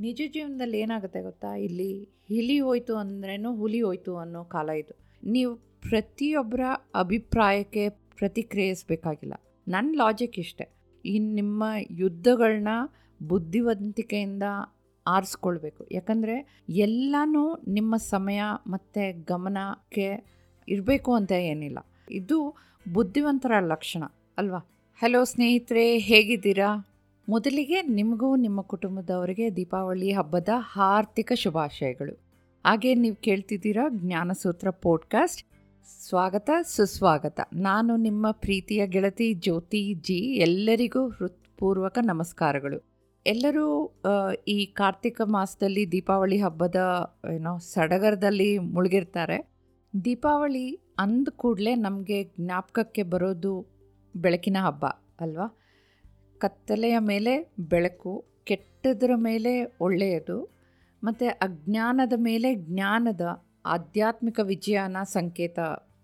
ನಿಜ ಜೀವನದಲ್ಲಿ ಏನಾಗುತ್ತೆ ಗೊತ್ತಾ? ಇಲ್ಲಿ ಹಿಲಿ ಹೋಯ್ತು ಅಂದ್ರೇನು ಹುಲಿ ಹೋಯ್ತು ಅನ್ನೋ ಕಾಲ ಇದು. ನೀವು ಪ್ರತಿಯೊಬ್ಬರ ಅಭಿಪ್ರಾಯಕ್ಕೆ ಪ್ರತಿಕ್ರಿಯಿಸಬೇಕಾಗಿಲ್ಲ. ನನ್ನ ಲಾಜಿಕ್ ಇಷ್ಟೆ. ಈ ನಿಮ್ಮ ಯುದ್ಧಗಳನ್ನ ಬುದ್ಧಿವಂತಿಕೆಯಿಂದ ಆರಿಸ್ಕೊಳ್ಬೇಕು. ಯಾಕಂದರೆ ಎಲ್ಲನೂ ನಿಮ್ಮ ಸಮಯ ಮತ್ತು ಗಮನಕ್ಕೆ ಇರಬೇಕು ಅಂತ ಏನಿಲ್ಲ. ಇದು ಬುದ್ಧಿವಂತರ ಲಕ್ಷಣ, ಅಲ್ವಾ? ಹಲೋ ಸ್ನೇಹಿತರೆ, ಹೇಗಿದ್ದೀರಾ? ಮೊದಲಿಗೆ ನಿಮಗೂ ನಿಮ್ಮ ಕುಟುಂಬದವರಿಗೆ ದೀಪಾವಳಿ ಹಬ್ಬದ ಹಾರ್ದಿಕ ಶುಭಾಶಯಗಳು. ಹಾಗೆ ನೀವು ಕೇಳ್ತಿದ್ದೀರಾ ಜ್ಞಾನಸೂತ್ರ ಪೋಡ್ಕಾಸ್ಟ್. ಸ್ವಾಗತ, ಸುಸ್ವಾಗತ. ನಾನು ನಿಮ್ಮ ಪ್ರೀತಿಯ ಗೆಳತಿ ಜ್ಯೋತಿ ಜಿ. ಎಲ್ಲರಿಗೂ ಹೃತ್ಪೂರ್ವಕ ನಮಸ್ಕಾರಗಳು. ಎಲ್ಲರೂ ಈ ಕಾರ್ತಿಕ ಮಾಸದಲ್ಲಿ ದೀಪಾವಳಿ ಹಬ್ಬದ, ಏನೋ, ಸಡಗರದಲ್ಲಿ ಮುಳುಗಿರ್ತಾರೆ. ದೀಪಾವಳಿ ಅಂದ ಕೂಡಲೇ ನಮಗೆ ಜ್ಞಾಪಕಕ್ಕೆ ಬರೋದು ಬೆಳಕಿನ ಹಬ್ಬ, ಅಲ್ವಾ? ಕತ್ತಲೆಯ ಮೇಲೆ ಬೆಳಕು, ಕೆಟ್ಟದರ ಮೇಲೆ ಒಳ್ಳೆಯದು, ಮತ್ತು ಅಜ್ಞಾನದ ಮೇಲೆ ಜ್ಞಾನದ ಆಧ್ಯಾತ್ಮಿಕ ವಿಜಯನ ಸಂಕೇತ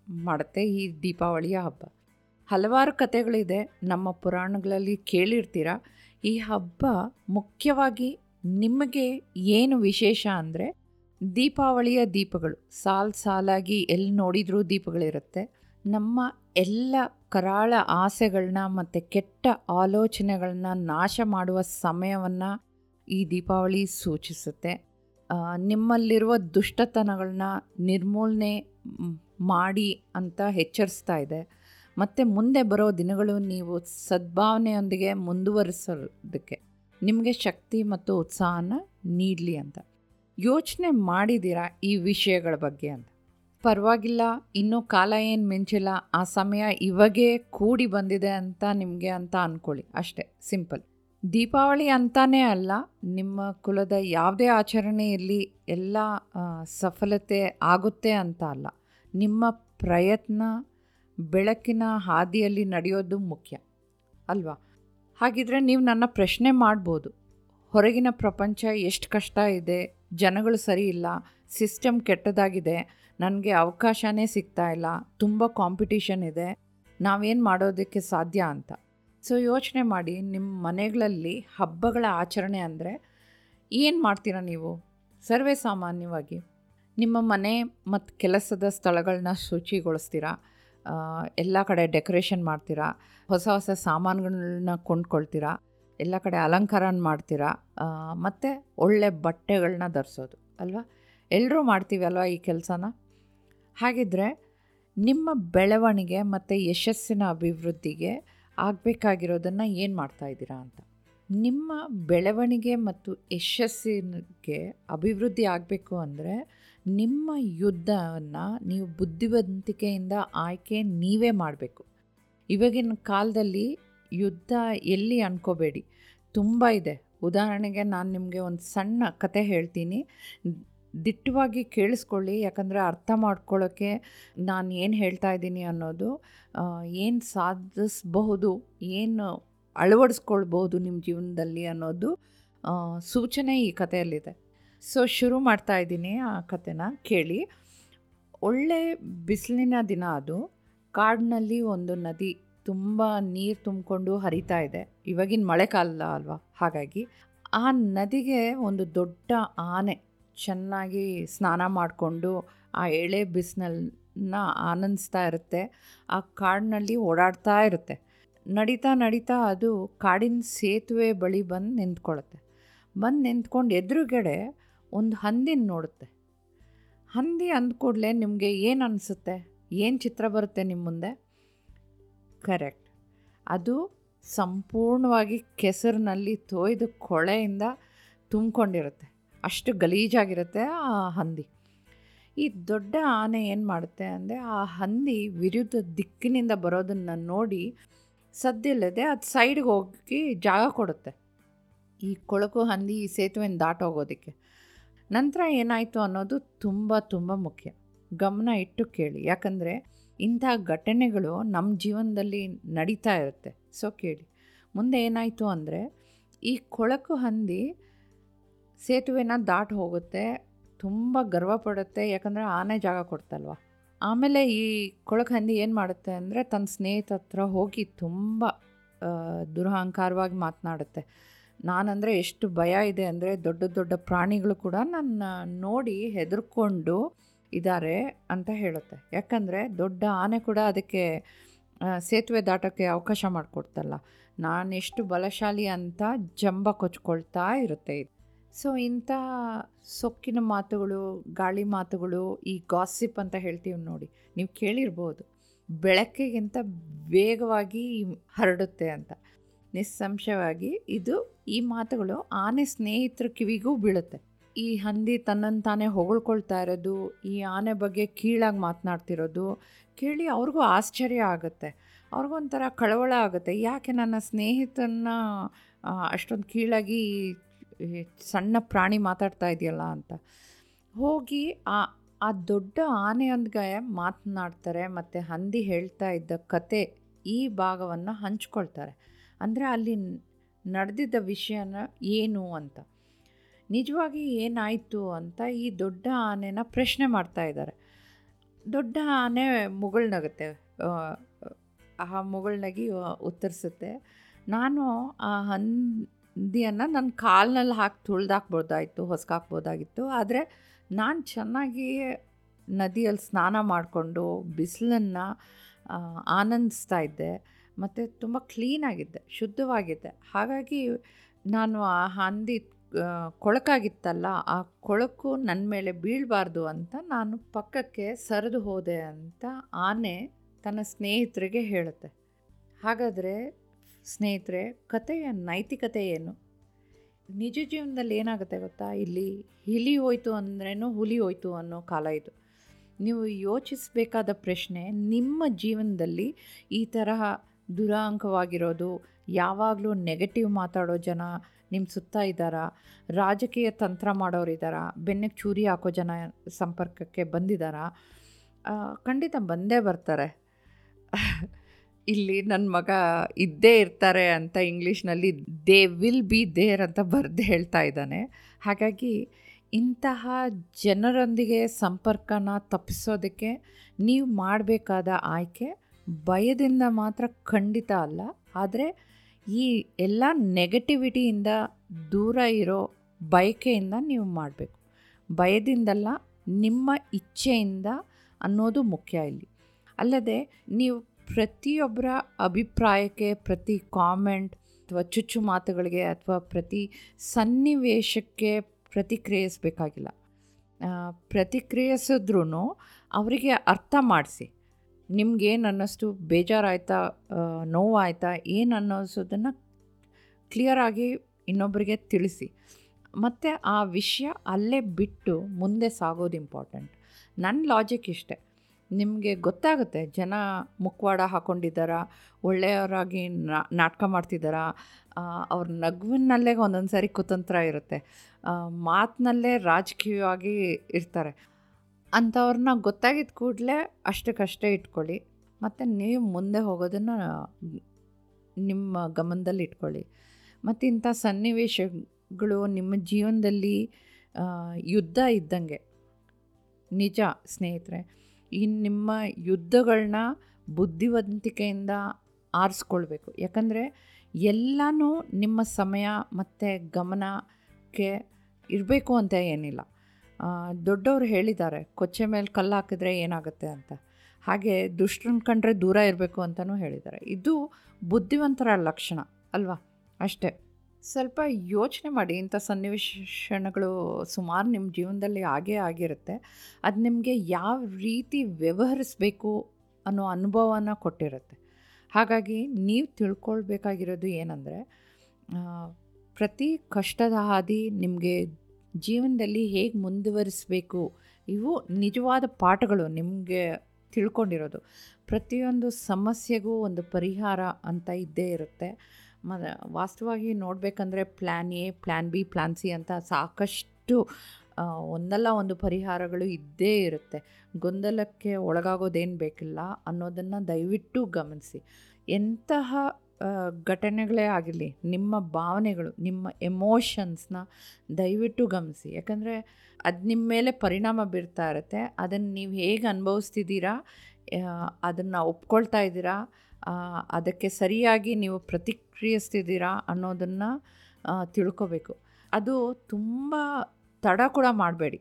ಮಾಡುತ್ತೆ ಈ ದೀಪಾವಳಿಯ ಹಬ್ಬ. ಹಲವಾರು ಕಥೆಗಳಿದೆ, ನಮ್ಮ ಪುರಾಣಗಳಲ್ಲಿ ಕೇಳಿರ್ತೀರ? ಈ ಹಬ್ಬ ಮುಖ್ಯವಾಗಿ ನಿಮಗೆ ಏನು ವಿಶೇಷ ಅಂದರೆ ದೀಪಾವಳಿಯ ದೀಪಗಳು. ಸಾಲು ಸಾಲಾಗಿ ಎಲ್ಲಿ ನೋಡಿದರೂ ದೀಪಗಳಿರುತ್ತೆ. ನಮ್ಮ ಎಲ್ಲ ಕರಾಳ ಆಸೆಗಳನ್ನ ಮತ್ತು ಕೆಟ್ಟ ಆಲೋಚನೆಗಳನ್ನ ನಾಶ ಮಾಡುವ ಸಮಯವನ್ನು ಈ ದೀಪಾವಳಿ ಸೂಚಿಸುತ್ತೆ. ನಿಮ್ಮಲ್ಲಿರುವ ದುಷ್ಟತನಗಳನ್ನ ನಿರ್ಮೂಲನೆ ಮಾಡಿ ಅಂತ ಎಚ್ಚರಿಸ್ತಾ ಇದೆ. ಮತ್ತು ಮುಂದೆ ಬರೋ ದಿನಗಳು ನೀವು ಸದ್ಭಾವನೆಯೊಂದಿಗೆ ಮುಂದುವರಿಸೋದಕ್ಕೆ ನಿಮಗೆ ಶಕ್ತಿ ಮತ್ತು ಉತ್ಸಾಹನ ನೀಡಲಿ ಅಂತ. ಯೋಚನೆ ಮಾಡಿದ್ದೀರಾ ಈ ವಿಷಯಗಳ ಬಗ್ಗೆ ಅಂತ? ಪರವಾಗಿಲ್ಲ, ಇನ್ನೂ ಕಾಲ ಏನು ಮಿಂಚಿಲ್ಲ, ಆ ಸಮಯ ಇವಾಗೇ ಕೂಡಿ ಬಂದಿದೆ ಅಂತ ನಿಮಗೆ ಅಂತ ಅಂದ್ಕೊಳ್ಳಿ ಅಷ್ಟೇ, ಸಿಂಪಲ್. ದೀಪಾವಳಿ ಅಂತಾನೇ ಅಲ್ಲ, ನಿಮ್ಮ ಕುಲದ ಯಾವುದೇ ಆಚರಣೆ ಇರಲಿ, ಎಲ್ಲ ಸಫಲತೆ ಆಗುತ್ತೆ ಅಂತ ಅಲ್ಲ. ನಿಮ್ಮ ಪ್ರಯತ್ನ ಬೆಳಕಿನ ಹಾದಿಯಲ್ಲಿ ನಡೆಯೋದು ಮುಖ್ಯ, ಅಲ್ವಾ? ಹಾಗಿದ್ರೆ ನೀವು ನನ್ನ ಪ್ರಶ್ನೆ ಮಾಡ್ಬೋದು, ಹೊರಗಿನ ಪ್ರಪಂಚ ಎಷ್ಟು ಕಷ್ಟ ಇದೆ, ಜನಗಳು ಸರಿ ಇಲ್ಲ ಸಿಸ್ಟಮ್ ಕೆಟ್ಟದಾಗಿದೆ, ನನಗೆ ಅವಕಾಶವೇ ಸಿಗ್ತಾ ಇಲ್ಲ, ತುಂಬ ಕಾಂಪಿಟೀಷನ್ ಇದೆ, ನಾವೇನು ಮಾಡೋದಕ್ಕೆ ಸಾಧ್ಯ ಅಂತ. ಸೊ ಯೋಚನೆ ಮಾಡಿ ನಿಮ್ಮ ಮನೆಗಳಲ್ಲಿ ಹಬ್ಬಗಳ ಆಚರಣೆ ಅಂದರೆ ಏನು ಮಾಡ್ತೀರಾ ನೀವು? ಸರ್ವೇ ಸಾಮಾನ್ಯವಾಗಿ. ನಿಮ್ಮ ಮನೆ ಮತ್ತು ಕೆಲಸದ ಸ್ಥಳಗಳನ್ನ ಶುಚಿಗೊಳಿಸ್ತೀರಾ? ಎಲ್ಲ ಕಡೆ ಡೆಕೋರೇಷನ್ ಮಾಡ್ತೀರಾ? ಹೊಸ ಹೊಸ ಸಾಮಾನುಗಳನ್ನ ಕೊಂಡ್ಕೊಳ್ತೀರಾ? ಎಲ್ಲ ಕಡೆ ಅಲಂಕಾರನ ಮಾಡ್ತೀರಾ? ಮತ್ತು ಒಳ್ಳೆ ಬಟ್ಟೆಗಳನ್ನ ಧರಿಸೋದು, ಅಲ್ವಾ? ಎಲ್ಲರೂ ಮಾಡ್ತೀವಲ್ವ ಈ ಕೆಲಸನ? ಹಾಗಿದ್ರೆ ನಿಮ್ಮ ಬೆಳವಣಿಗೆ ಮತ್ತು ಯಶಸ್ಸಿನ ಅಭಿವೃದ್ಧಿಗೆ ಆಗಬೇಕಾಗಿರೋದನ್ನು ಏನು ಮಾಡ್ತಾ ಇದ್ದೀರಾ ಅಂತ? ನಿಮ್ಮ ಬೆಳವಣಿಗೆ ಮತ್ತು ಯಶಸ್ಸಿಗೆ ಅಭಿವೃದ್ಧಿ ಆಗಬೇಕು ಅಂದರೆ ನಿಮ್ಮ ಯುದ್ಧವನ್ನು ನೀವು ಬುದ್ಧಿವಂತಿಕೆಯಿಂದ ಆಯ್ಕೆ ನೀವೇ ಮಾಡಬೇಕು. ಇವಾಗಿನ ಕಾಲದಲ್ಲಿ ಯುದ್ಧ ಎಲ್ಲಿ ಅನ್ಕೋಬೇಡಿ. ತುಂಬ ಇದೆ. ಉದಾಹರಣೆಗೆ ನಾನು ನಿಮಗೆ ಒಂದು ಸಣ್ಣ ಕತೆ ಹೇಳ್ತೀನಿ. ದಿಟ್ಟವಾಗಿ ಕೇಳಿಸ್ಕೊಳ್ಳಿ, ಯಾಕಂದರೆ ಅರ್ಥ ಮಾಡ್ಕೊಳ್ಳೋಕ್ಕೆ ನಾನು ಏನು ಹೇಳ್ತಾ ಇದ್ದೀನಿ ಅನ್ನೋದು ಏನು ಸಾಧಿಸಬಹುದು, ಏನು ಅಳವಡಿಸ್ಕೊಳ್ಬಹುದು ನಿಮ್ಮ ಜೀವನದಲ್ಲಿ ಅನ್ನೋದು ಸೂಚನೆ ಈ ಕಥೆಯಲ್ಲಿದೆ. ಸೊ ಶುರು ಮಾಡ್ತಾ ಇದ್ದೀನಿ ಆ ಕಥೆನ ಕೇಳಿ. ಒಳ್ಳೆ ಬಿಸಿಲಿನ ದಿನ ಅದು. ಕಾಡಿನಲ್ಲಿ ಒಂದು ನದಿ ತುಂಬ ನೀರು ತುಂಬಿಕೊಂಡು ಹರಿತಾ ಇದೆ. ಇವಾಗಿನ ಮಳೆಕಾಲ ಅಲ್ವಾ? ಹಾಗಾಗಿ ಆ ನದಿಗೆ ಒಂದು ದೊಡ್ಡ ಆನೆ ಚೆನ್ನಾಗಿ ಸ್ನಾನ ಮಾಡಿಕೊಂಡು ಆ ಎಳೆ ಬಿಸಿಲನ್ನ ಆನಂದಿಸ್ತಾ ಇರುತ್ತೆ. ಆ ಕಾಡಿನಲ್ಲಿ ಓಡಾಡ್ತಾ ಇರುತ್ತೆ. ನಡೀತಾ ನಡೀತಾ ಅದು ಕಾಡಿನ ಸೇತುವೆ ಬಳಿ ಬಂದು ನಿಂತ್ಕೊಳ್ಳುತ್ತೆ. ಬಂದು ನಿಂತ್ಕೊಂಡು ಎದುರುಗಡೆ ಒಂದು ಹಂದಿನ ನೋಡುತ್ತೆ. ಹಂದಿ ಅಂದ ಕೂಡಲೇ ನಿಮಗೆ ಏನು ಅನಿಸುತ್ತೆ? ಏನು ಚಿತ್ರ ಬರುತ್ತೆ ನಿಮ್ಮ ಮುಂದೆ? ಕರೆಕ್ಟ್. ಅದು ಸಂಪೂರ್ಣವಾಗಿ ಕೆಸರಿನಲ್ಲಿ ತೋಯ್ದು ಕೊಳೆಯಿಂದ ತುಂಬಿಕೊಂಡಿರುತ್ತೆ. ಅಷ್ಟು ಗಲೀಜಾಗಿರುತ್ತೆ ಆ ಹಂದಿ. ಈ ದೊಡ್ಡ ಆನೆ ಏನು ಮಾಡುತ್ತೆ ಅಂದರೆ ಆ ಹಂದಿ ವಿರುದ್ಧ ದಿಕ್ಕಿನಿಂದ ಬರೋದನ್ನು ನೋಡಿ ಸದ್ದಿಲ್ಲದೆ ಅದು ಸೈಡ್ಗೆ ಹೋಗಿ ಜಾಗ ಕೊಡುತ್ತೆ. ಈ ಕೊಳಕು ಹಂದಿ, ಈ ಸೇತುವೆನ ದಾಟೋಗೋದಕ್ಕೆ ನಂತರ ಏನಾಯಿತು ಅನ್ನೋದು ತುಂಬ ತುಂಬ ಮುಖ್ಯ. ಗಮನ ಇಟ್ಟು ಕೇಳಿ. ಯಾಕಂದರೆ ಇಂಥ ಘಟನೆಗಳು ನಮ್ಮ ಜೀವನದಲ್ಲಿ ನಡೀತಾ ಇರುತ್ತೆ. ಸೊ ಕೇಳಿ. ಮುಂದೆ ಏನಾಯಿತು ಅಂದರೆ ಈ ಕೊಳಕು ಹಂದಿ ಸೇತುವೆನ ದಾಟ ಹೋಗುತ್ತೆ, ತುಂಬ ಗರ್ವ ಪಡುತ್ತೆ, ಯಾಕಂದರೆ ಆನೆ ಜಾಗ ಕೊಡ್ತಲ್ವ? ಆಮೇಲೆ ಈ ಕೊಳಕ ಹಂದಿ ಏನು ಮಾಡುತ್ತೆ ಅಂದರೆ ತನ್ನ ಸ್ನೇಹಿತ ಹತ್ರ ಹೋಗಿ ತುಂಬ ದುರಹಂಕಾರವಾಗಿ ಮಾತನಾಡುತ್ತೆ. ನಾನಂದರೆ ಎಷ್ಟು ಭಯ ಇದೆ ಅಂದರೆ ದೊಡ್ಡ ದೊಡ್ಡ ಪ್ರಾಣಿಗಳು ಕೂಡ ನನ್ನ ನೋಡಿ ಹೆದರ್ಕೊಂಡು ಇದ್ದಾರೆ ಅಂತ ಹೇಳುತ್ತೆ. ಯಾಕಂದರೆ ದೊಡ್ಡ ಆನೆ ಕೂಡ ಅದಕ್ಕೆ ಸೇತುವೆ ದಾಟೋಕ್ಕೆ ಅವಕಾಶ ಮಾಡಿಕೊಡ್ತಲ್ಲ. ನಾನೆಷ್ಟು ಬಲಶಾಲಿ ಅಂತ ಜಂಬ ಕೊಚ್ಕೊಳ್ತಾ ಇರುತ್ತೆ ಇದು. ಸೊ, ಇಂಥ ಸೊಕ್ಕಿನ ಮಾತುಗಳು, ಗಾಳಿ ಮಾತುಗಳು, ಈ ಗಾಸಿಪ್ ಅಂತ ಹೇಳ್ತೀವಿ ನೋಡಿ, ನೀವು ಕೇಳಿರ್ಬೋದು. ಬೆಳಕಿಗಿಂತ ವೇಗವಾಗಿ ಹರಡುತ್ತೆ ಅಂತ. ನಿಸ್ಸಂಶಯವಾಗಿ ಇದು ಈ ಮಾತುಗಳು ಆನೆ ಸ್ನೇಹಿತರ ಕಿವಿಗೂ ಬೀಳುತ್ತೆ. ಈ ಹಂದಿ ತನ್ನನ್ನು ತಾನೇ ಹೊಗಳ್ಕೊಳ್ತಾ ಇರೋದು, ಈ ಆನೆ ಬಗ್ಗೆ ಕೀಳಾಗಿ ಮಾತನಾಡ್ತಿರೋದು ಕೇಳಿ ಅವ್ರಿಗೂ ಆಶ್ಚರ್ಯ ಆಗುತ್ತೆ. ಅವ್ರಿಗೊಂಥರ ಕಳವಳ ಆಗುತ್ತೆ. ಯಾಕೆ ನನ್ನ ಸ್ನೇಹಿತನ ಅಷ್ಟೊಂದು ಕೀಳಾಗಿ ಸಣ್ಣ ಪ್ರಾಣಿ ಮಾತಾಡ್ತಾ ಇದೆಯಲ್ಲ ಅಂತ. ಹೋಗಿ ಆ ಆ ದೊಡ್ಡ ಆನೆಯೊಂದಿಗೆ ಮಾತನಾಡ್ತಾರೆ ಮತ್ತು ಹಂದಿ ಹೇಳ್ತಾ ಇದ್ದ ಕತೆ ಈ ಭಾಗವನ್ನು ಹಂಚ್ಕೊಳ್ತಾರೆ. ಅಂದರೆ ಅಲ್ಲಿ ನಡೆದಿದ್ದ ವಿಷಯನ ಏನು ಅಂತ. ನಿಜವಾಗಿ ಏನಾಯಿತು ಅಂತ ಈ ದೊಡ್ಡ ಆನೆನ ಪ್ರಶ್ನೆ ಮಾಡ್ತಾ ಇದ್ದಾರೆ. ದೊಡ್ಡ ಆನೆ ಮುಗುಳ್ನಗುತ್ತೆ ಆ ಮುಗುಳ್ನಗಿ ಉತ್ತರಿಸುತ್ತೆ. ನಾನು ಆ ಹಂದಿಯನ್ನು ನನ್ನ ಕಾಲಿನಲ್ಲಿ ಹಾಕಿ ತುಳ್ದಾಕ್ಬೋದಾಯಿತು, ಹೊಸ್ಕಾಕ್ಬೋದಾಗಿತ್ತು. ಆದರೆ ನಾನು ಚೆನ್ನಾಗಿ ನದಿಯಲ್ಲಿ ಸ್ನಾನ ಮಾಡಿಕೊಂಡು ಬಿಸಿಲನ್ನು ಆನಂದಿಸ್ತಾ ಇದ್ದೆ. ಮತ್ತು ತುಂಬ ಕ್ಲೀನಾಗಿದ್ದೆ ಶುದ್ಧವಾಗಿದ್ದೆ. ಹಾಗಾಗಿ ನಾನು ಆ ಹಂದಿ ಕೊಳಕಾಗಿತ್ತಲ್ಲ, ಆ ಕೊಳಕು ನನ್ನ ಮೇಲೆ ಬೀಳಬಾರ್ದು ಅಂತ ನಾನು ಪಕ್ಕಕ್ಕೆ ಸರಿದು ಹೋದೆ ಅಂತ ಆನೆ ತನ್ನ ಸ್ನೇಹಿತರಿಗೆ ಹೇಳುತ್ತೆ. ಹಾಗಾದರೆ ಸ್ನೇಹಿತರೆ ಕಥೆಯ ನೈತಿಕತೆ ಏನು? ನಿಜ ಜೀವನದಲ್ಲಿ ಏನಾಗುತ್ತೆ ಗೊತ್ತಾ? ಇಲ್ಲಿ ಹಿಲಿ ಹೋಯ್ತು ಅಂದ್ರೇನು ಹುಲಿ ಹೋಯ್ತು ಅನ್ನೋ ಕಾಲ ಇದು. ನೀವು ಯೋಚಿಸಬೇಕಾದ ಪ್ರಶ್ನೆ, ನಿಮ್ಮ ಜೀವನದಲ್ಲಿ ಈ ತರಹ ದುರಾಂಕವಾಗಿರೋದು, ಯಾವಾಗಲೂ ನೆಗೆಟಿವ್ ಮಾತಾಡೋ ಜನ ನಿಮ್ಮ ಸುತ್ತ ಇದ್ದಾರಾ? ರಾಜಕೀಯ ತಂತ್ರ ಮಾಡೋರು ಇದ್ದಾರಾ? ಬೆನ್ನಿಗೆ ಚೂರಿ ಹಾಕೋ ಜನ ಸಂಪರ್ಕಕ್ಕೆ ಬಂದಿದ್ದಾರಾ? ಖಂಡಿತ ಬಂದೇ ಬರ್ತಾರೆ. ಇಲ್ಲಿ ನನ್ನ ಮಗ ಇದ್ದೇ ಇರ್ತಾರೆ ಅಂತ ಇಂಗ್ಲೀಷ್ನಲ್ಲಿ ದೇ ವಿಲ್ ಬಿ ದೇರ್ ಅಂತ ಬರೆದು ಹೇಳ್ತಾ ಇದ್ದಾನೆ. ಹಾಗಾಗಿ ಇಂತಹ ಜನರೊಂದಿಗೆ ಸಂಪರ್ಕನ ತಪ್ಪಿಸೋದಕ್ಕೆ ನೀವು ಮಾಡಬೇಕಾದ ಆಯ್ಕೆ ಭಯದಿಂದ ಮಾತ್ರ ಖಂಡಿತ ಅಲ್ಲ. ಆದರೆ ಈ ಎಲ್ಲ ನೆಗೆಟಿವಿಟಿಯಿಂದ ದೂರ ಇರೋ ಬಯಕೆಯಿಂದ ನೀವು ಮಾಡಬೇಕು. ಭಯದಿಂದಲ್ಲ, ನಿಮ್ಮ ಇಚ್ಛೆಯಿಂದ ಅನ್ನೋದು ಮುಖ್ಯ ಇಲ್ಲಿ. ಅಲ್ಲದೆ ನೀವು ಪ್ರತಿಯೊಬ್ಬರ ಅಭಿಪ್ರಾಯಕ್ಕೆ, ಪ್ರತಿ ಕಾಮೆಂಟ್ ಅಥವಾ ಚುಚ್ಚು ಮಾತುಗಳಿಗೆ ಅಥವಾ ಪ್ರತಿ ಸನ್ನಿವೇಶಕ್ಕೆ ಪ್ರತಿಕ್ರಿಯಿಸಬೇಕಾಗಿಲ್ಲ. ಪ್ರತಿಕ್ರಿಯಿಸಿದ್ರೂ ಅವರಿಗೆ ಅರ್ಥ ಮಾಡಿಸಿ. ನಿಮ್ಗೇನು ಅನ್ನಿಸ್ತು ಬೇಜಾರಾಯ್ತಾ ನೋವಾಯ್ತಾ ಏನು ಅನ್ನಿಸೋದನ್ನು ಕ್ಲಿಯರಾಗಿ ಇನ್ನೊಬ್ಬರಿಗೆ ತಿಳಿಸಿ. ಮತ್ತು ಆ ವಿಷಯ ಅಲ್ಲೇ ಬಿಟ್ಟು ಮುಂದೆ ಸಾಗೋದು ಇಂಪಾರ್ಟೆಂಟ್. ನನ್ನ ಲಾಜಿಕ್ ಇಷ್ಟೆ. ನಿಮಗೆ ಗೊತ್ತಾಗುತ್ತೆ, ಜನ ಮುಖವಾಡ ಹಾಕ್ಕೊಂಡಿದ್ದಾರಾ ಒಳ್ಳೆಯವರಾಗಿ ನಾಟಕ ಮಾಡ್ತಿದ್ದಾರಾ ಅವ್ರ ನಗುವಿನಲ್ಲೇ ಒಂದೊಂದು ಸಾರಿ ಕುತಂತ್ರ ಇರುತ್ತೆ. ಮಾತಿನಲ್ಲೇ ರಾಜಕೀಯವಾಗಿ ಇರ್ತಾರೆ. ಅಂಥವ್ರನ್ನ ಗೊತ್ತಾಗಿದ್ದ ಕೂಡಲೇ ಅಷ್ಟಕ್ಕಷ್ಟೇ ಇಟ್ಕೊಳ್ಳಿ. ಮತ್ತು ನೀವು ಮುಂದೆ ಹೋಗೋದನ್ನು ನಿಮ್ಮ ಗಮನದಲ್ಲಿ ಇಟ್ಕೊಳ್ಳಿ. ಮತ್ತು ಇಂಥ ಸನ್ನಿವೇಶಗಳು ನಿಮ್ಮ ಜೀವನದಲ್ಲಿ ಯುದ್ಧ ಇದ್ದಂಗೆ. ನಿಜ ಸ್ನೇಹಿತರೆ. ಈ ನಿಮ್ಮ ಯುದ್ಧಗಳನ್ನ ಬುದ್ಧಿವಂತಿಕೆಯಿಂದ ಆರಿಸ್ಕೊಳ್ಬೇಕು. ಯಾಕಂದರೆ ಎಲ್ಲನೂ ನಿಮ್ಮ ಸಮಯ ಮತ್ತು ಗಮನಕ್ಕೆ ಇರಬೇಕು ಅಂತ ಏನಿಲ್ಲ. ದೊಡ್ಡವರು ಹೇಳಿದ್ದಾರೆ, ಕೊಚ್ಚೆ ಮೇಲೆ ಕಲ್ಲು ಹಾಕಿದ್ರೆ ಏನಾಗುತ್ತೆ ಅಂತ. ಹಾಗೆ ದುಷ್ಟರನ್ನ ಕಂಡ್ರೆ ದೂರ ಇರಬೇಕು ಅಂತಲೂ ಹೇಳಿದ್ದಾರೆ. ಇದು ಬುದ್ಧಿವಂತರ ಲಕ್ಷಣ, ಅಲ್ವಾ? ಅಷ್ಟೇ. ಸ್ವಲ್ಪ ಯೋಚನೆ ಮಾಡಿ, ಇಂಥ ಸನ್ನಿವೇಶಗಳು ಸುಮಾರು ನಿಮ್ಮ ಜೀವನದಲ್ಲಿ ಆಗೇ ಆಗಿರುತ್ತೆ. ಅದು ನಿಮಗೆ ಯಾವ ರೀತಿ ವ್ಯವಹರಿಸಬೇಕು ಅನ್ನೋ ಅನುಭವನ ಕೊಟ್ಟಿರುತ್ತೆ. ಹಾಗಾಗಿ ನೀವು ತಿಳ್ಕೊಳ್ಬೇಕಾಗಿರೋದು ಏನಂದರೆ ಪ್ರತಿ ಕಷ್ಟದ ಹಾದಿ ನಿಮಗೆ ಜೀವನದಲ್ಲಿ ಹೇಗೆ ಮುಂದುವರಿಸಬೇಕು, ಇವು ನಿಜವಾದ ಪಾಠಗಳು ನಿಮಗೆ ತಿಳ್ಕೊಂಡಿರೋದು. ಪ್ರತಿಯೊಂದು ಸಮಸ್ಯೆಗೂ ಒಂದು ಪರಿಹಾರ ಅಂತ ಇದ್ದೇ ಇರುತ್ತೆ. ಮ ವಾಸ್ತವವಾಗಿ ನೋಡಬೇಕಂದ್ರೆ plan A plan B plan C ಅಂತ ಸಾಕಷ್ಟು ಒಂದಲ್ಲ ಒಂದು ಪರಿಹಾರಗಳು ಇದ್ದೇ ಇರುತ್ತೆ. ಗೊಂದಲಕ್ಕೆ ಒಳಗಾಗೋದೇನು ಬೇಕಿಲ್ಲ ಅನ್ನೋದನ್ನು ದಯವಿಟ್ಟು ಗಮನಿಸಿ. ಎಂತಹ ಘಟನೆಗಳೇ ಆಗಿರಲಿ, ನಿಮ್ಮ ಭಾವನೆಗಳು, ನಿಮ್ಮ ಎಮೋಷನ್ಸ್ನ ದಯವಿಟ್ಟು ಗಮನಿಸಿ. ಯಾಕಂದರೆ ಅದು ನಿಮ್ಮ ಮೇಲೆ ಪರಿಣಾಮ ಬೀರ್ತಾ ಇರುತ್ತೆ. ಅದನ್ನು ನೀವು ಹೇಗೆ ಅನುಭವಿಸ್ತಿದ್ದೀರಾ ಅದನ್ನು ಒಪ್ಕೊಳ್ತಾ ಇದ್ದೀರಾ ಅದಕ್ಕೆ ಸರಿಯಾಗಿ ನೀವು ಪ್ರತಿಕ್ರಿಯಿಸ್ತಿದ್ದೀರಾ ಅನ್ನೋದನ್ನು ತಿಳ್ಕೋಬೇಕು. ಅದು ತುಂಬ ತಡ ಕೂಡ ಮಾಡಬೇಡಿ.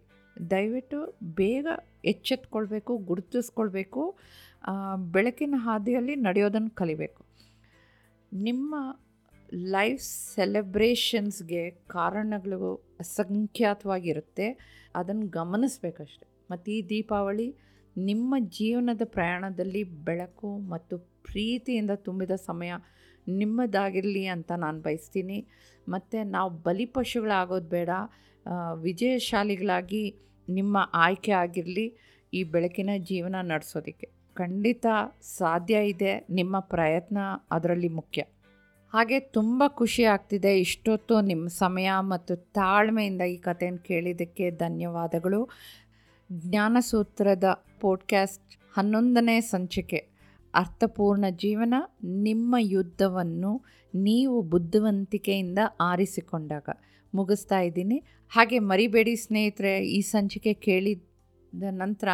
ದಯವಿಟ್ಟು ಬೇಗ ಎಚ್ಚೆತ್ಕೊಳ್ಬೇಕು, ಗುರುತಿಸ್ಕೊಳ್ಬೇಕು ಬೆಳಕಿನ ಹಾದಿಯಲ್ಲಿ ನಡೆಯೋದನ್ನು ಕಲಿಬೇಕು. ನಿಮ್ಮ ಲೈಫ್ ಸೆಲೆಬ್ರೇಷನ್ಸ್ಗೆ ಕಾರಣಗಳು ಅಸಂಖ್ಯಾತವಾಗಿರುತ್ತೆ. ಅದನ್ನು ಗಮನಿಸ್ಬೇಕಷ್ಟೆ. ಮತ್ತು ಈ ದೀಪಾವಳಿ ನಿಮ್ಮ ಜೀವನದ ಪ್ರಯಾಣದಲ್ಲಿ ಬೆಳಕು ಮತ್ತು ಪ್ರೀತಿಯಿಂದ ತುಂಬಿದ ಸಮಯ ನಿಮ್ಮದಾಗಿರಲಿ ಅಂತ ನಾನು ಬಯಸ್ತೀನಿ. ಮತ್ತು ನಾವು ಬಲಿಪಶುಗಳಾಗೋದು ಬೇಡ. ವಿಜಯಶಾಲಿಗಳಾಗಿ ನಿಮ್ಮ ಆಯ್ಕೆ ಆಗಿರಲಿ ಈ ಬೆಳಕಿನ ಜೀವನ ನಡೆಸೋದಕ್ಕೆ. ಖಂಡಿತ ಸಾಧ್ಯ ಇದೆ. ನಿಮ್ಮ ಪ್ರಯತ್ನ ಅದರಲ್ಲಿ ಮುಖ್ಯ. ಹಾಗೆ ತುಂಬ ಖುಷಿ ಆಗ್ತಿದೆ ಇಷ್ಟೊತ್ತು ನಿಮ್ಮ ಸಮಯ ಮತ್ತು ತಾಳ್ಮೆಯಿಂದ ಈ ಕಥೆಯನ್ನು ಕೇಳಿದ್ದಕ್ಕೆ ಧನ್ಯವಾದಗಳು. ಜ್ಞಾನಸೂತ್ರದ ಪೋಡ್ಕ್ಯಾಸ್ಟ್ ಹನ್ನೊಂದನೇ ಸಂಚಿಕೆ. ಅರ್ಥಪೂರ್ಣ ಜೀವನ, ನಿಮ್ಮ ಯುದ್ಧವನ್ನು ನೀವು ಬುದ್ಧಿವಂತಿಕೆಯಿಂದ ಆರಿಸಿಕೊಂಡಾಗ. ಮುಗಿಸ್ತಾ ಇದ್ದೀನಿ. ಹಾಗೆ ಮರಿಬೇಡಿ ಸ್ನೇಹಿತರೆ, ಈ ಸಂಚಿಕೆ ಕೇಳಿದ ನಂತರ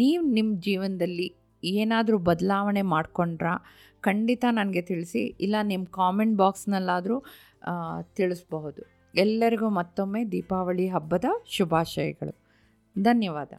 ನೀವು ನಿಮ್ಮ ಜೀವನದಲ್ಲಿ ಏನಾದರೂ ಬದಲಾವಣೆ ಮಾಡ್ಕೊಂಡ್ರಾ? ಖಂಡಿತ ನನಗೆ ತಿಳಿಸಿ. ಇಲ್ಲ, ನಿಮ್ಮ ಕಾಮೆಂಟ್ ಬಾಕ್ಸ್ನಲ್ಲಾದರೂ ತಿಳಿಸ್ಬಹುದು. ಎಲ್ಲರಿಗೂ ಮತ್ತೊಮ್ಮೆ ದೀಪಾವಳಿ ಹಬ್ಬದ ಶುಭಾಶಯಗಳು. ಧನ್ಯವಾದ.